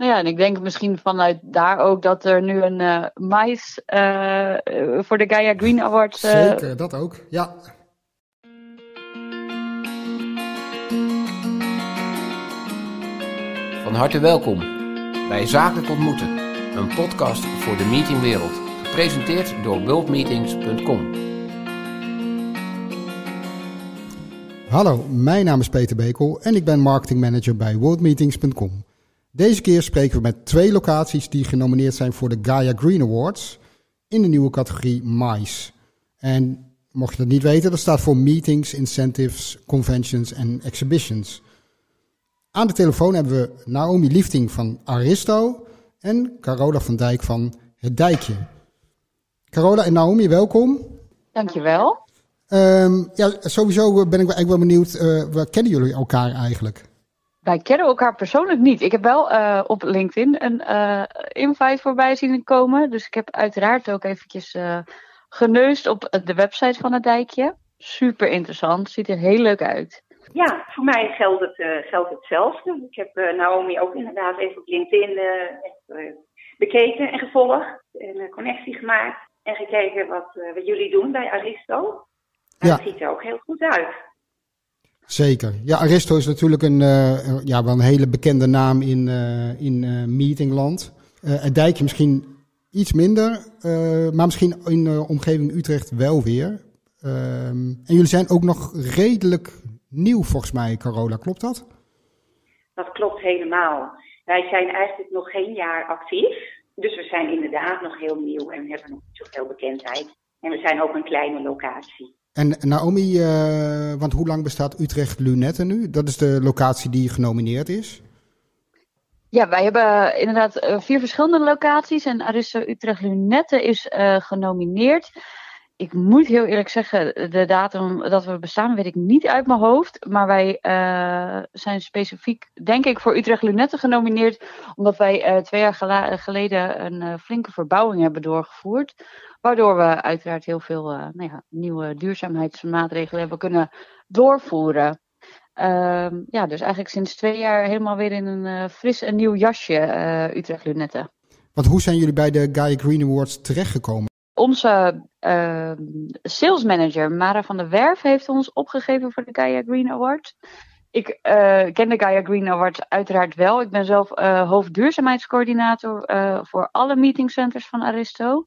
Nou ja, en ik denk misschien vanuit daar ook dat er nu een uh, mais uh, voor de Gaia Green Awards. Uh... Zeker, dat ook. Ja. Van harte welkom bij Zakelijk Ontmoeten, een podcast voor de meetingwereld, gepresenteerd door worldmeetings.com. Hallo, mijn naam is Peter Bekel en ik ben marketingmanager bij worldmeetings.com. Deze keer spreken we met twee locaties die genomineerd zijn voor de Gaia Green Awards in de nieuwe categorie MICE. En mocht je dat niet weten, dat staat voor Meetings, Incentives, Conventions en Exhibitions. Aan de telefoon hebben we Naomi Liefting van Aristo en Carola van Dijk van Het Dijkje. Carola en Naomi, welkom. Dankjewel. Um, ja, sowieso ben ik eigenlijk wel benieuwd, uh, waar kennen jullie elkaar eigenlijk? Wij kennen elkaar persoonlijk niet. Ik heb wel uh, op LinkedIn een uh, invite voorbij zien komen. Dus ik heb uiteraard ook eventjes uh, geneust op de website van het dijkje. Super interessant. Ziet er heel leuk uit. Ja, voor mij geldt, het, geldt hetzelfde. Ik heb Naomi ook inderdaad even op LinkedIn bekeken en gevolgd. En een connectie gemaakt. En gekeken wat, wat jullie doen bij Aristo. Ja. Het ziet er ook heel goed uit. Zeker. Ja, Aristo is natuurlijk een, uh, ja, wel een hele bekende naam in, uh, in uh, meetingland. het dijkje misschien iets minder, maar misschien in de omgeving Utrecht wel weer. Ehm, en jullie zijn ook nog redelijk nieuw volgens mij, Carola. Klopt dat? Dat klopt helemaal. Wij zijn eigenlijk nog geen jaar actief. Dus we zijn inderdaad nog heel nieuw en hebben nog niet zoveel bekendheid. En we zijn ook een kleine locatie. En Naomi, uh, want hoe lang bestaat Utrecht Lunette nu? Dat is de locatie die genomineerd is. Ja, wij hebben inderdaad eh, vier verschillende locaties en Aristo Utrecht Lunette is uh, genomineerd. Ik moet heel eerlijk zeggen, de datum dat we bestaan weet ik niet uit mijn hoofd. Maar wij uh, zijn specifiek, denk ik, voor Utrecht Lunette genomineerd. Omdat wij twee jaar geleden een flinke verbouwing hebben doorgevoerd. Waardoor we uiteraard heel veel nou ja, nieuwe duurzaamheidsmaatregelen hebben kunnen doorvoeren. Uh, ja, dus eigenlijk sinds twee jaar helemaal weer in een fris en nieuw jasje Utrecht Lunetten. Want hoe zijn jullie bij de Gaia Green Awards terechtgekomen? Onze ehm, sales manager Mara van der Werf heeft ons opgegeven voor de Gaia Green Awards. Ik ken de Gaia Green Awards uiteraard wel. Ik ben zelf hoofdduurzaamheidscoördinator voor alle meetingcenters van Aristo.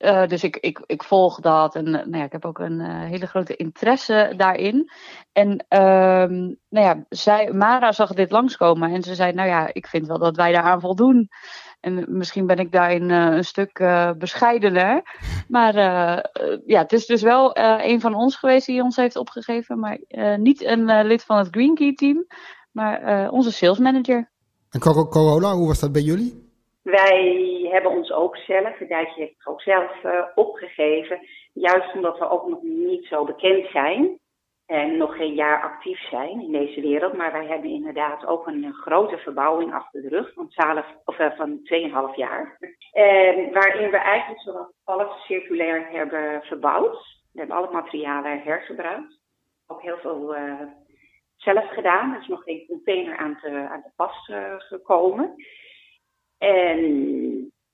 Uh, dus ik, ik, ik volg dat en nou ja, ik heb ook een uh, hele grote interesse daarin. En um, nou ja, zij, Mara zag dit langskomen en ze zei, nou ja, ik vind wel dat wij daaraan voldoen. En misschien ben ik daarin uh, een stuk bescheidener. Maar ja, het is dus wel een van ons geweest die ons heeft opgegeven. Maar niet een lid van het Green Key team, maar onze sales manager. En Corolla, hoe was dat bij jullie? Wij hebben ons ook zelf, het Dijkje heeft het ook zelf uh, opgegeven. Juist omdat we ook nog niet zo bekend zijn. En nog geen jaar actief zijn in deze wereld. Maar wij hebben inderdaad ook een grote verbouwing achter de rug van, 12, of, uh, van 2,5 jaar. Waarin we eigenlijk zowat alles circulair hebben verbouwd. We hebben alle materialen hergebruikt. Ook heel veel zelf gedaan. Er is nog geen container aan te, aan te pas gekomen. En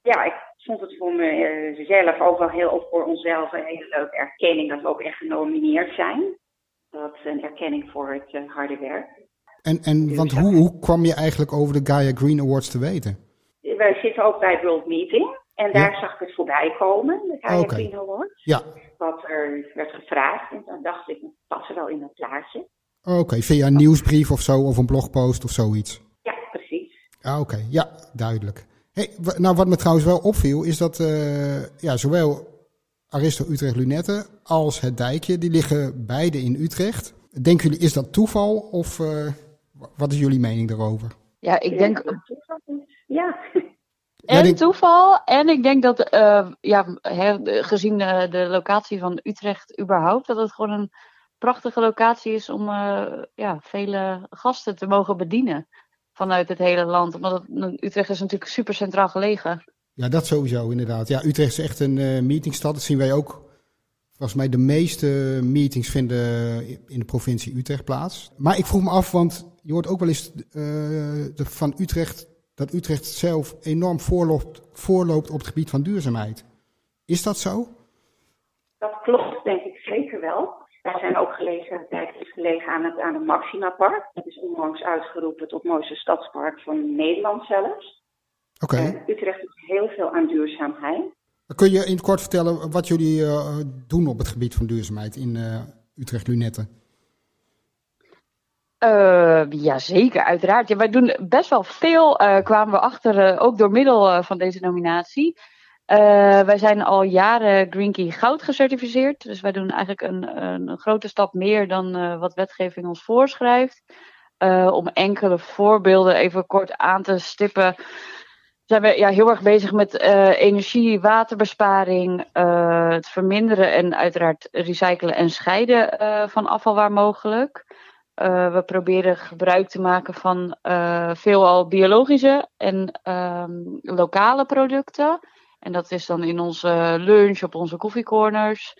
ja, ik vond het voor mezelf ook wel heel, voor onszelf, een hele leuke erkenning dat we ook echt genomineerd zijn. Dat is een erkenning voor het uh, harde werk. En, en dus want hoe, hoe kwam je eigenlijk over de Gaia Green Awards te weten? Wij zitten ook bij World Meeting. En daar ja. zag ik het voorbij komen, de Gaia okay. Green Awards. Ja. Wat er werd gevraagd. En dan dacht ik, het passen wel in het plaatje. Oké, okay. via een nieuwsbrief of zo, of een blogpost of zoiets? Ah, Oké, okay. ja, duidelijk. Hey, nou, wat me trouwens wel opviel, is dat uh, ja, zowel Aristo Utrecht Lunette als het dijkje, die liggen beide in Utrecht. Denken jullie, is dat toeval of uh, wat is jullie mening daarover? Ja, ik denk. Ja. En denk... toeval. En ik denk dat, uh, ja, gezien de, de, locatie van Utrecht überhaupt, dat het gewoon een prachtige locatie is om ja, vele gasten te mogen bedienen vanuit het hele land. Omdat het, Utrecht is natuurlijk super centraal gelegen. Ja, dat sowieso inderdaad. Ja, Utrecht is echt een uh, meetingstad. Dat zien wij ook. Volgens mij de meeste meetings vinden in de provincie Utrecht plaats. Maar ik vroeg me af, want je hoort ook wel eens uh, de, van Utrecht dat Utrecht zelf enorm voorloopt, voorloopt op het gebied van duurzaamheid. Is dat zo? Dat klopt, denk ik zeker wel. Wij zijn ook gelegen, gelegen aan het, aan het Maxima Park. Dat is onlangs uitgeroepen tot mooiste stadspark van Nederland zelfs. Oké. Utrecht doet heel veel aan duurzaamheid. Kun je in het kort vertellen wat jullie uh, doen op het gebied van duurzaamheid in uh, Utrecht Lunetten? Uh, ja, zeker, uiteraard. Ja, wij doen best wel veel, uh, kwamen we achter, ook door middel van deze nominatie. wij zijn al jaren Green Key goud gecertificeerd. Dus wij doen eigenlijk een, een grote stap meer dan wat wetgeving ons voorschrijft. om enkele voorbeelden even kort aan te stippen zijn we ja, heel erg bezig met uh, energie, waterbesparing, uh, het verminderen en uiteraard recyclen en scheiden uh, van afval waar mogelijk. we proberen gebruik te maken van veelal biologische en um, lokale producten. En dat is dan in onze lunch, op onze koffiecorners.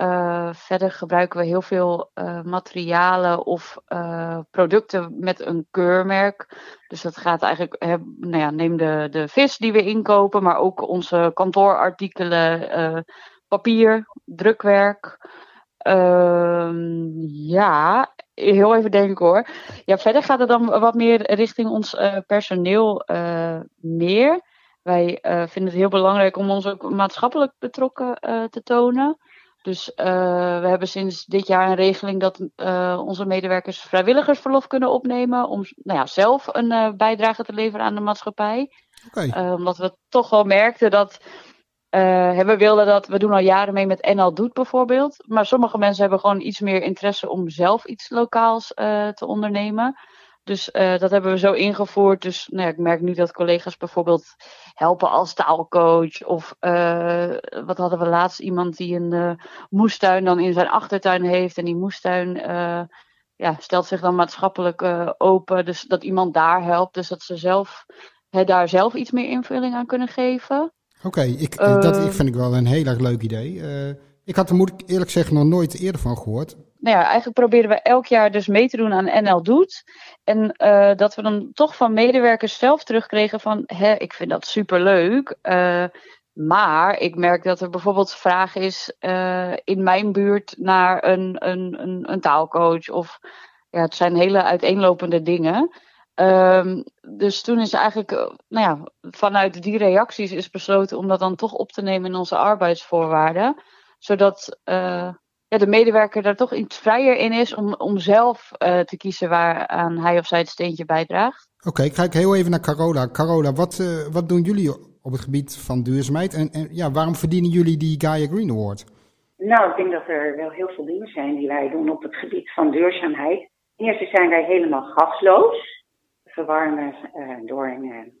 Uh, verder gebruiken we heel veel uh, materialen of uh, producten met een keurmerk. Dus dat gaat eigenlijk, nou ja, neem de, de vis die we inkopen, maar ook onze kantoorartikelen, papier, drukwerk. Ehm, ja, heel even denken hoor. Ja, verder gaat het dan wat meer richting ons personeel meer. Wij vinden het heel belangrijk om ons ook maatschappelijk betrokken te tonen. Dus uh, we hebben sinds dit jaar een regeling dat uh, onze medewerkers vrijwilligersverlof kunnen opnemen. Om nou ja, zelf een uh, bijdrage te leveren aan de maatschappij. Okay. omdat we toch wel merkten dat. we wilden dat. We doen al jaren mee met NL Doet bijvoorbeeld. Maar sommige mensen hebben gewoon iets meer interesse om zelf iets lokaals te ondernemen. Dus uh, dat hebben we zo ingevoerd. Dus nou ja, ik merk nu dat collega's bijvoorbeeld helpen als taalcoach. Of uh, wat hadden we laatst? Iemand die een uh, moestuin dan in zijn achtertuin heeft. En die moestuin ja, stelt zich dan maatschappelijk open. Dus dat iemand daar helpt. Dus dat ze zelf hè, daar zelf iets meer invulling aan kunnen geven. Oké, okay, ik, dat vind ik wel een heel erg leuk idee. ik had er, moet ik eerlijk zeggen, nog nooit eerder van gehoord nou ja, eigenlijk proberen we elk jaar dus mee te doen aan NL Doet. En uh, dat we dan toch van medewerkers zelf terugkregen van, ik vind dat superleuk. Uh, maar ik merk dat er bijvoorbeeld vraag is uh, in mijn buurt naar een, een, een, een, taalcoach. Of ja, het zijn hele uiteenlopende dingen. Um, dus toen is eigenlijk, nou ja, vanuit die reacties is besloten om dat dan toch op te nemen in onze arbeidsvoorwaarden. Zodat ja, de medewerker daar toch iets vrijer in is om, om zelf uh, te kiezen waar aan hij of zij het steentje bijdraagt. Oké, okay, ik ga heel even naar Carola. Carola, wat, uh, wat doen jullie op het gebied van duurzaamheid en, en ja, waarom verdienen jullie die Gaia Green Award? Nou, ik denk dat er wel heel veel dingen zijn die wij doen op het gebied van duurzaamheid. Ten eerste zijn wij helemaal gasloos, verwarmen uh, door een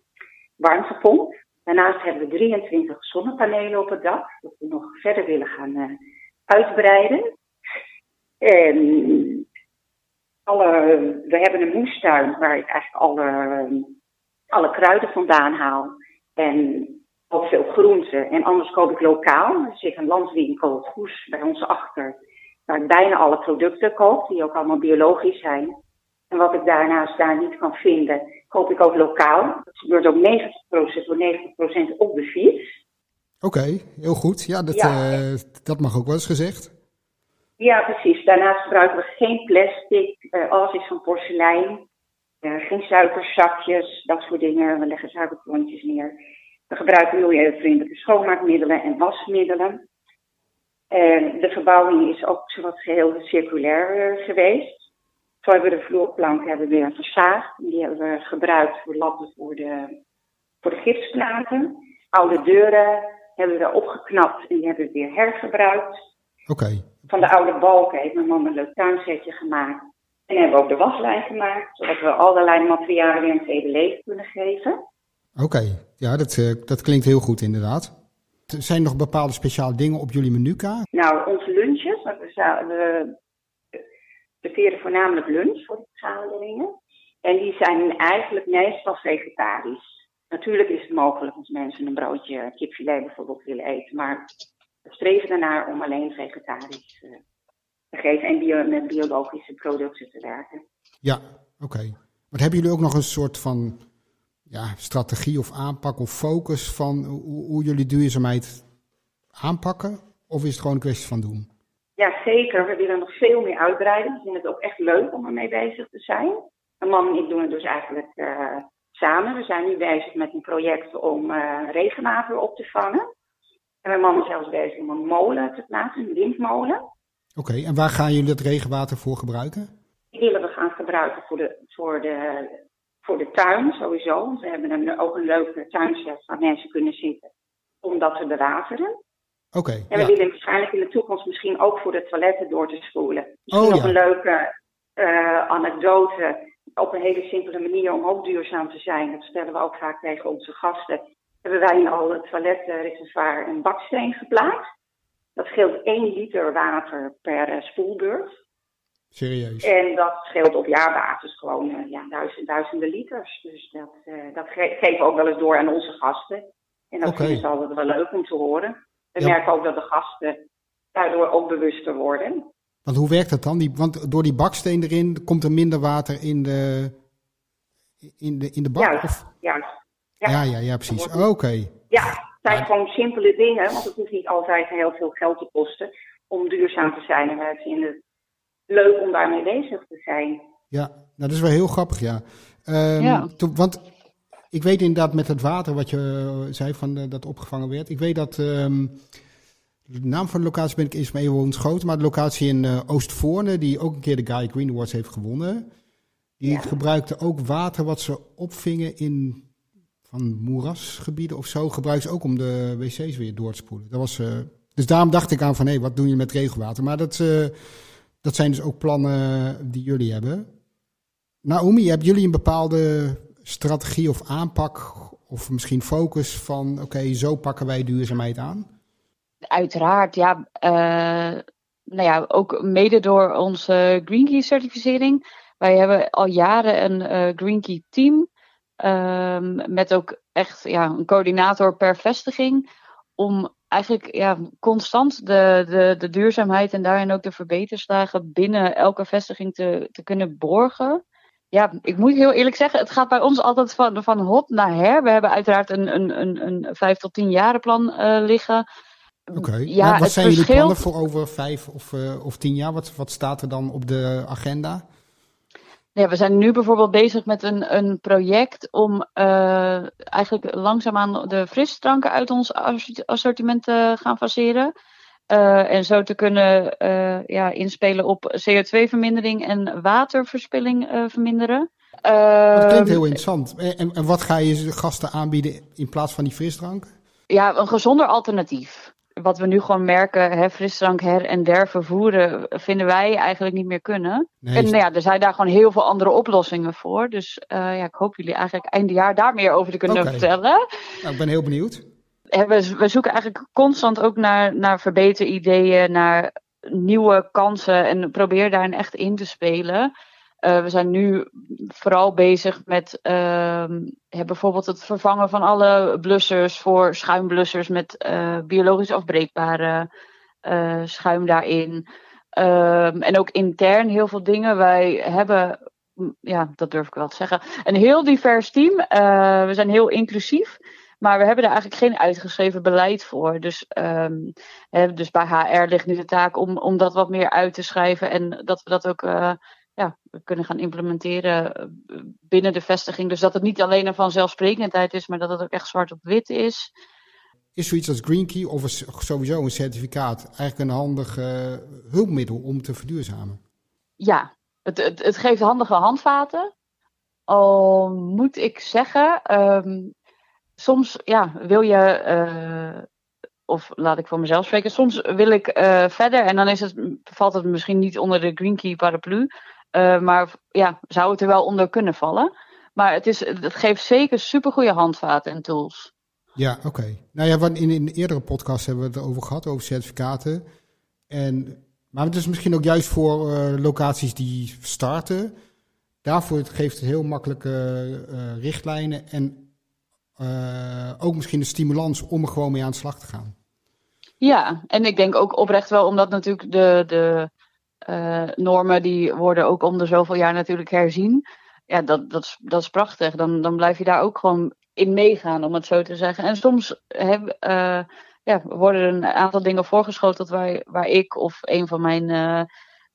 warmtepomp. Daarnaast hebben we 23 zonnepanelen op het dak, dat we nog verder willen gaan uitbreiden. En alle, we hebben een moestuin waar ik eigenlijk alle, alle kruiden vandaan haal. En ook veel groenten. En anders koop ik lokaal. Er zit een landwinkel, Goes, bij ons achter. Waar ik bijna alle producten koop, die ook allemaal biologisch zijn. En wat ik daarnaast daar niet kan vinden, koop ik ook lokaal. Dat gebeurt ook 90% voor 90% op de fiets. Oké, okay, heel goed. Ja, dat, ja. Uh, dat mag ook wel eens gezegd. Ja, precies. Daarnaast gebruiken we geen plastic. Uh, alles is van porselein. Uh, geen suikerzakjes, dat soort dingen. We leggen suikerklontjes neer. We gebruiken milieuvriendelijke schoonmaakmiddelen en wasmiddelen. En de verbouwing is ook zowat geheel circulair geweest. Zo hebben we de vloerplanken hebben we weer verzaagd. Die hebben we gebruikt voor lappen voor de, voor de gipsplaten. Oude deuren hebben we opgeknapt en die hebben we weer hergebruikt. Oké. Van de oude balken heeft mijn man een leuk tuinsetje gemaakt. En hebben we ook de waslijn gemaakt, zodat we allerlei materialen weer een tweede leven kunnen geven. Oké, okay. ja, dat, uh, dat klinkt heel goed inderdaad. Zijn er nog bepaalde speciale dingen op jullie menukaart? Nou, onze lunches. We, we serveren voornamelijk lunch voor de verzamelingen. En die zijn eigenlijk meestal vegetarisch. Natuurlijk is het mogelijk als mensen een broodje kipfilet bijvoorbeeld willen eten, maar we streven ernaar om alleen vegetarisch uh, te geven en bio, met biologische producten te werken. Ja, oké. Okay. Maar hebben jullie ook nog een soort van ja, strategie of aanpak of focus van hoe, hoe jullie duurzaamheid aanpakken? Of is het gewoon een kwestie van doen? Ja, zeker. We willen nog veel meer uitbreiden. We vinden het ook echt leuk om ermee bezig te zijn. Mijn man en ik doen het dus eigenlijk uh, samen. We zijn nu bezig met een project om uh, regenwater op te vangen. En mijn man is zelfs bezig om een molen te plaatsen, een windmolen. Oké, en waar gaan jullie dat regenwater voor gebruiken? Die willen we gaan gebruiken voor de, voor de, voor de tuin sowieso. Want we hebben een, ook een leuke tuinset waar mensen kunnen zitten om dat te bewateren. Oké. en we willen waarschijnlijk in de toekomst misschien ook voor de toiletten door te spoelen. Misschien Oh, nog ja. een leuke uh, anekdote op een hele simpele manier om ook duurzaam te zijn. Dat stellen we ook vaak tegen onze gasten. Hebben wij in al het toiletreservoir een baksteen geplaatst. Dat scheelt 1 liter water per uh, spoelbeurt. Serieus? En dat scheelt op jaarbasis gewoon uh, ja, duizend, duizenden liters. Dus dat, uh, dat ge geven we ook wel eens door aan onze gasten. En dat ze altijd wel leuk om te horen. We Ja. merken ook dat de gasten daardoor ook bewuster worden. Want hoe werkt dat dan? Die, want door die baksteen erin komt er minder water in de, in de, in de bak? Juist, Of? juist. Ja, Ja. ja, ja, precies. Oké. Ja, het zijn gewoon simpele dingen, want het hoeft niet altijd heel veel geld te kosten om duurzaam te zijn. En wij vinden het leuk om daarmee bezig te zijn. Ja, nou, dat is wel heel grappig, ja. Ehm, Ja. to- want ik weet inderdaad met het water wat je eh, zei van eh, dat opgevangen werd. Ik weet dat ehm, de naam van de locatie ben ik eens mee even ontschoten, maar de locatie in eh, Oostvoorne, die ook een keer de Guy Green Awards heeft gewonnen, die Ja. gebruikte ook water wat ze opvingen in van moerasgebieden of zo, gebruiken ze ook om de wc's weer door te spoelen. Dat was, eh, dus daarom dacht ik aan van, hé, wat doen je met regenwater? Maar dat, eh, dat zijn dus ook plannen die jullie hebben. Naomi, hebben jullie een bepaalde strategie of aanpak of misschien focus van, oké, zo pakken wij duurzaamheid aan? Uiteraard, ja. eh, nou ja, ook mede door onze Green Key certificering. Wij hebben al jaren een eh, Green Key team. ehm, met ook echt ja, een coördinator per vestiging. Om eigenlijk ja, constant de, de, de duurzaamheid en daarin ook de verbeterslagen binnen elke vestiging te, te kunnen borgen. Ja, ik moet heel eerlijk zeggen, het gaat bij ons altijd van, van hot naar her. We hebben uiteraard een, een, een, een vijf tot tien jaren plan eh, liggen. Oké, Ja, wat het zijn jullie plannen voor over vijf of, eh, of tien jaar? Wat, wat staat er dan op de agenda? Ja, we zijn nu bijvoorbeeld bezig met een, een project om eh, eigenlijk langzaamaan de frisdranken uit ons assorti- assortiment te gaan faseren. Eh, en zo te kunnen ja, inspelen op CO2-vermindering en waterverspilling verminderen. Dat klinkt Ehm, heel interessant. En, en, en wat ga je de gasten aanbieden in plaats van die frisdrank? Ja, een gezonder alternatief. Wat we nu gewoon merken, hè, frisdrank her en der vervoeren, vinden wij eigenlijk niet meer kunnen. Nee, en nou ja, er zijn daar gewoon heel veel andere oplossingen voor. Dus eh, ja, ik hoop jullie eigenlijk einde jaar daar meer over te kunnen vertellen. nou, ik ben heel benieuwd. We, we zoeken eigenlijk constant ook naar, naar verbeterideeën, naar nieuwe kansen en proberen daarin echt in te spelen. Eh, we zijn nu vooral bezig met ehm, bijvoorbeeld het vervangen van alle blussers voor schuimblussers met eh, biologisch afbreekbare eh, schuim daarin. Ehm, en ook intern heel veel dingen. Wij hebben, mm, ja, dat durf ik wel te zeggen, een heel divers team. We zijn heel inclusief. Maar we hebben daar eigenlijk geen uitgeschreven beleid voor. Dus, ehm, hè, dus bij HR ligt nu de taak om, om dat wat meer uit te schrijven. En dat we dat ook ja, kunnen gaan implementeren eh, binnen de vestiging. Dus dat het niet alleen een vanzelfsprekendheid is, maar dat het ook echt zwart op wit is. Is zoiets als Green Key of is sowieso een certificaat eigenlijk een handig eh, hulpmiddel om te verduurzamen? Ja, het, het, het geeft handige handvaten. Al moet ik zeggen, ehm, soms ja, wil je, eh, of laat ik voor mezelf spreken, soms wil ik verder en dan is het, valt het misschien niet onder de Green Key paraplu, eh, maar ja, zou het er wel onder kunnen vallen. Maar het, is, het geeft zeker supergoeie handvaten en tools. Ja, oké. Nou ja, in, in een eerdere podcast hebben we het over gehad, over certificaten. En, maar het is misschien ook juist voor eh, locaties die starten. Daarvoor geeft het heel makkelijke eh, richtlijnen en ook misschien een stimulans om er gewoon mee aan de slag te gaan. Ja, en ik denk ook oprecht wel, omdat natuurlijk de, de normen die worden ook om de zoveel jaar natuurlijk herzien. ja, dat, dat, is, dat is prachtig. Dan, dan blijf je daar ook gewoon in meegaan, om het zo te zeggen. En soms heb, uh, ja, worden een aantal dingen voorgeschoteld waar, waar ik of een van mijn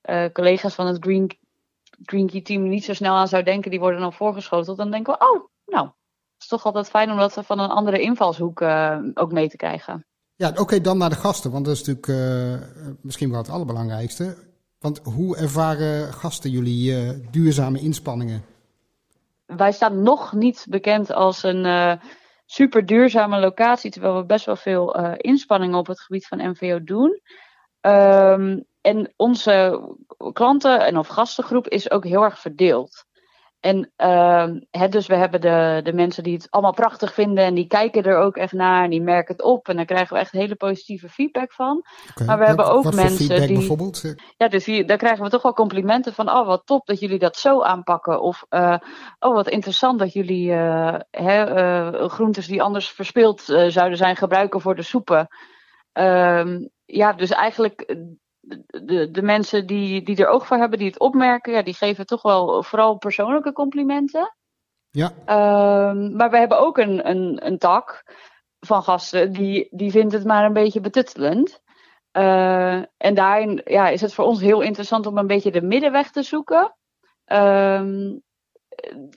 uh, collega's van het Green, Green Key team niet zo snel aan zou denken. Die worden dan voorgeschoteld. Dan denken we, oh, nou, het is toch altijd fijn om dat van een andere invalshoek ook mee te krijgen. Ja, oké, dan naar de gasten, want dat is natuurlijk misschien wel het allerbelangrijkste. Want hoe ervaren gasten jullie duurzame inspanningen? wij staan nog niet bekend als een uh, super duurzame locatie, terwijl we best wel veel uh, inspanningen op het gebied van MVO doen. Um, en onze klanten- en of gastengroep is ook heel erg verdeeld. En uh, dus we hebben de, de mensen die het allemaal prachtig vinden en die kijken er ook echt naar en die merken het op. En daar krijgen we echt hele positieve feedback van. Okay. Maar we hebben ook wat mensen die. bijvoorbeeld? Ja, dus hier, daar krijgen we toch wel complimenten van. Oh, wat top dat jullie dat zo aanpakken. Of uh, oh, wat interessant dat jullie uh, hè, uh, groentes die anders verspild zouden zijn gebruiken voor de soepen. Um, ja, dus eigenlijk de, de mensen die, die er oog voor hebben, die het opmerken, ja, die geven toch wel vooral persoonlijke complimenten. Ja. Um, maar we hebben ook een, een, een tak van gasten die, die vindt het maar een beetje betuttelend. Uh, en daarin ja, is het voor ons heel interessant om een beetje de middenweg te zoeken. Um,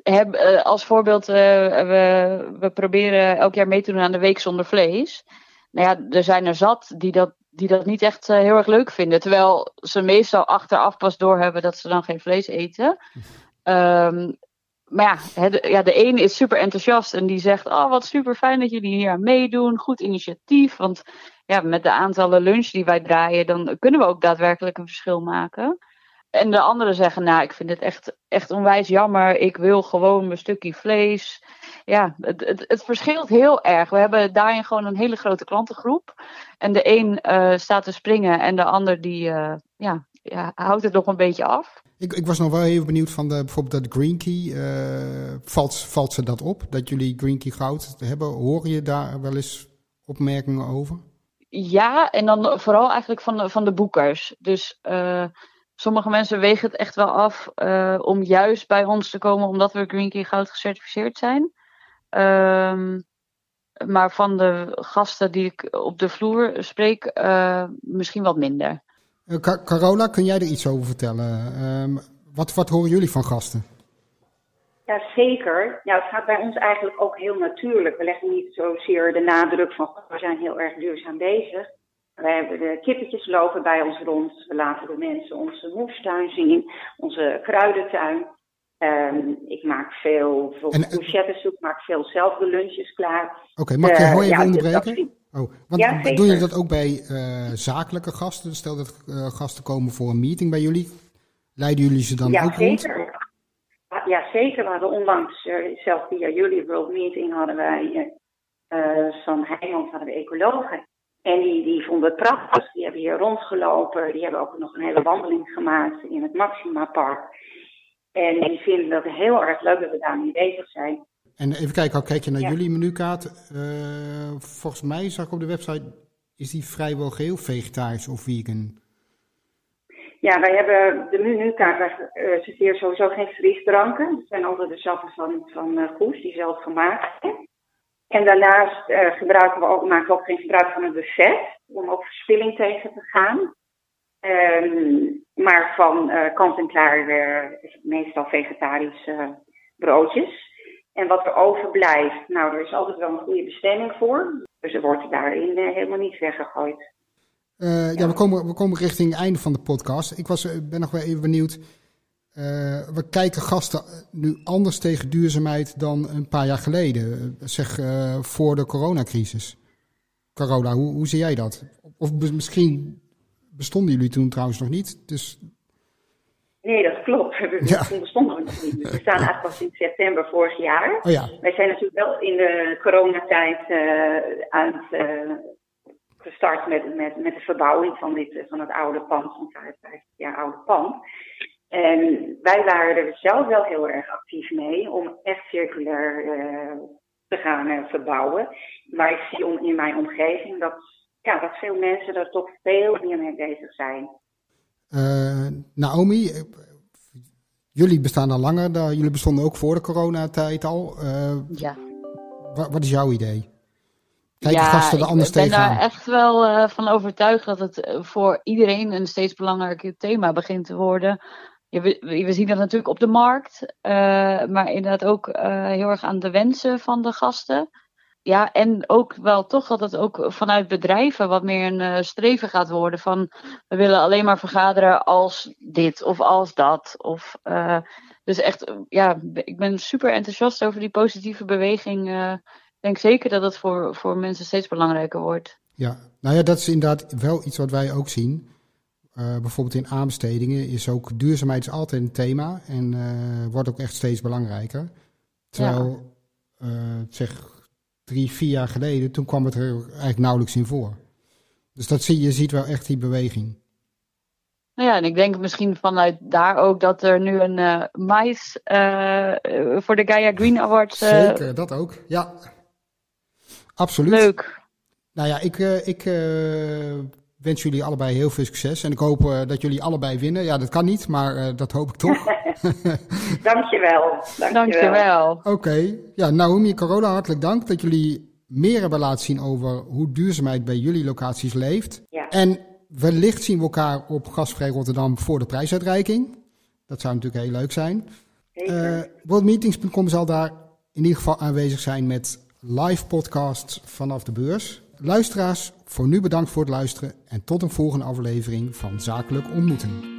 heb, uh, als voorbeeld, uh, we, we proberen elk jaar mee te doen aan de Week zonder vlees. Nou ja, er zijn er zat die dat die dat niet echt uh, heel erg leuk vinden. Terwijl ze meestal achteraf pas doorhebben dat ze dan geen vlees eten. Um, maar ja, he, de, ja, de ene is super enthousiast en die zegt: Oh, wat super fijn dat jullie hier aan meedoen. Goed initiatief. Want ja, met de aantallen lunch die wij draaien, dan kunnen we ook daadwerkelijk een verschil maken. En de anderen zeggen: Nou, ik vind het echt, echt onwijs jammer. Ik wil gewoon mijn stukje vlees ja, het, het, het, verschilt heel erg. We hebben daarin gewoon een hele grote klantengroep. En de een uh, staat te springen en de ander die uh, ja, ja, houdt het nog een beetje af. Ik, ik was nog wel even benieuwd van de, bijvoorbeeld de Green Key. Uh, valt, valt ze dat op, dat jullie Green Key goud hebben? Hoor je daar wel eens opmerkingen over? Ja, en dan vooral eigenlijk van de, van de boekers. Dus sommige mensen wegen het echt wel af om juist bij ons te komen omdat we Green Key goud gecertificeerd zijn. Um, maar van de gasten die ik op de vloer spreek, uh, misschien wat minder. Uh, Carola, kun jij er iets over vertellen? Um, wat, wat horen jullie van gasten? Ja, zeker. Ja, het gaat bij ons eigenlijk ook heel natuurlijk. We leggen niet zozeer de nadruk van we zijn heel erg duurzaam bezig. We hebben de kippetjes lopen bij ons rond. We laten de mensen onze moestuin zien, onze kruidentuin. Um, ik maak veel, bijvoorbeeld courgettesoep, uh, maak veel zelf de lunches klaar. Oké, okay, mag ik uh, je ja, onderbreken? Oh, want ja, doen jullie dat ook bij uh, zakelijke gasten? Stel dat gasten komen voor een meeting bij jullie. Leiden jullie ze dan ja, ook zeker. rond? Ja, zeker. We hadden onlangs, zelf via jullie World Meeting, hadden wij Sam Heijmans, hadden we ecologen. En die, die vonden het prachtig. Die hebben hier rondgelopen. Die hebben ook nog een hele wandeling gemaakt in het Maxima Park. En die vinden dat heel erg leuk dat we daarmee bezig zijn. En even kijken, al kijk je naar ja. jullie menukaart. Uh, volgens mij zag ik op de website, is die vrijwel geheel vegetarisch of vegan? Ja, wij hebben de menukaart, wij uh, serveren sowieso geen frisdranken. Dat zijn altijd de sappen van, van uh, Goes, die zelf gemaakt zijn. En daarnaast uh, gebruiken we ook, maken we ook geen gebruik van een buffet, om ook verspilling tegen te gaan. Um, maar van uh, kant-en-klaar uh, meestal vegetarische broodjes. En wat er overblijft, nou, er is altijd wel een goede bestemming voor. Dus er wordt daarin helemaal niet weggegooid. Ja. ja, we, komen, we komen richting het einde van de podcast. Ik was, ben nog wel even benieuwd. We kijken gasten nu anders tegen duurzaamheid dan een paar jaar geleden. Zeg voor de coronacrisis. Carola, hoe, hoe zie jij dat? Of misschien bestonden jullie toen trouwens nog niet. Dus... Nee, dat klopt. We ja. bestonden nog niet. we staan eigenlijk pas in september vorig jaar. Oh ja. Wij zijn natuurlijk wel in de coronatijd uh, aan het gestart met, met, met de verbouwing van, dit, van het oude pand, van 55 jaar oude pand. En wij waren er zelf wel heel erg actief mee om echt circulair uh, te gaan verbouwen. Maar ik zie om, in mijn omgeving dat ja, dat veel mensen er toch veel meer mee bezig zijn. Uh, Naomi, jullie bestaan al langer. Jullie bestonden ook voor de coronatijd al. ja. Wat is jouw idee? Kijken ja, gasten er anders tegenaan? Ik ben daar echt wel van overtuigd dat het voor iedereen een steeds belangrijker thema begint te worden. We, zien dat natuurlijk op de markt, maar inderdaad ook heel erg aan de wensen van de gasten ja, en ook wel toch dat het ook vanuit bedrijven wat meer een uh, streven gaat worden van we willen alleen maar vergaderen als dit of als dat. Of, dus echt, ja, ik ben super enthousiast over die positieve beweging. Ik denk zeker dat het voor, voor mensen steeds belangrijker wordt. Ja, nou ja, dat is inderdaad wel iets wat wij ook zien. Bijvoorbeeld in aanbestedingen is ook duurzaamheid is altijd een thema en wordt ook echt steeds belangrijker. Terwijl, ja. zeg, drie, vier jaar geleden, toen kwam het er eigenlijk nauwelijks in voor. Dus dat zie je ziet wel echt die beweging. Nou ja, en ik denk misschien vanuit daar ook dat er nu een uh, mais uh, voor de Gaia Green Awards. Uh, Zeker, dat ook. Ja, absoluut. Leuk. Nou ja, ik, ik wens jullie allebei heel veel succes. En ik hoop dat jullie allebei winnen. Ja, dat kan niet, maar dat hoop ik toch. Dankjewel. Dankjewel. Dankjewel. Oké. Okay. Ja, Naomi en Carola, hartelijk dank dat jullie meer hebben laten zien over hoe duurzaamheid bij jullie locaties leeft. Ja. En wellicht zien we elkaar op Gasvrij Rotterdam voor de prijsuitreiking. Dat zou natuurlijk heel leuk zijn. Uh, Worldmeetings.com zal daar in ieder geval aanwezig zijn met live podcasts vanaf de beurs. Luisteraars, voor nu bedankt voor het luisteren en tot een volgende aflevering van Zakelijk Ontmoeten.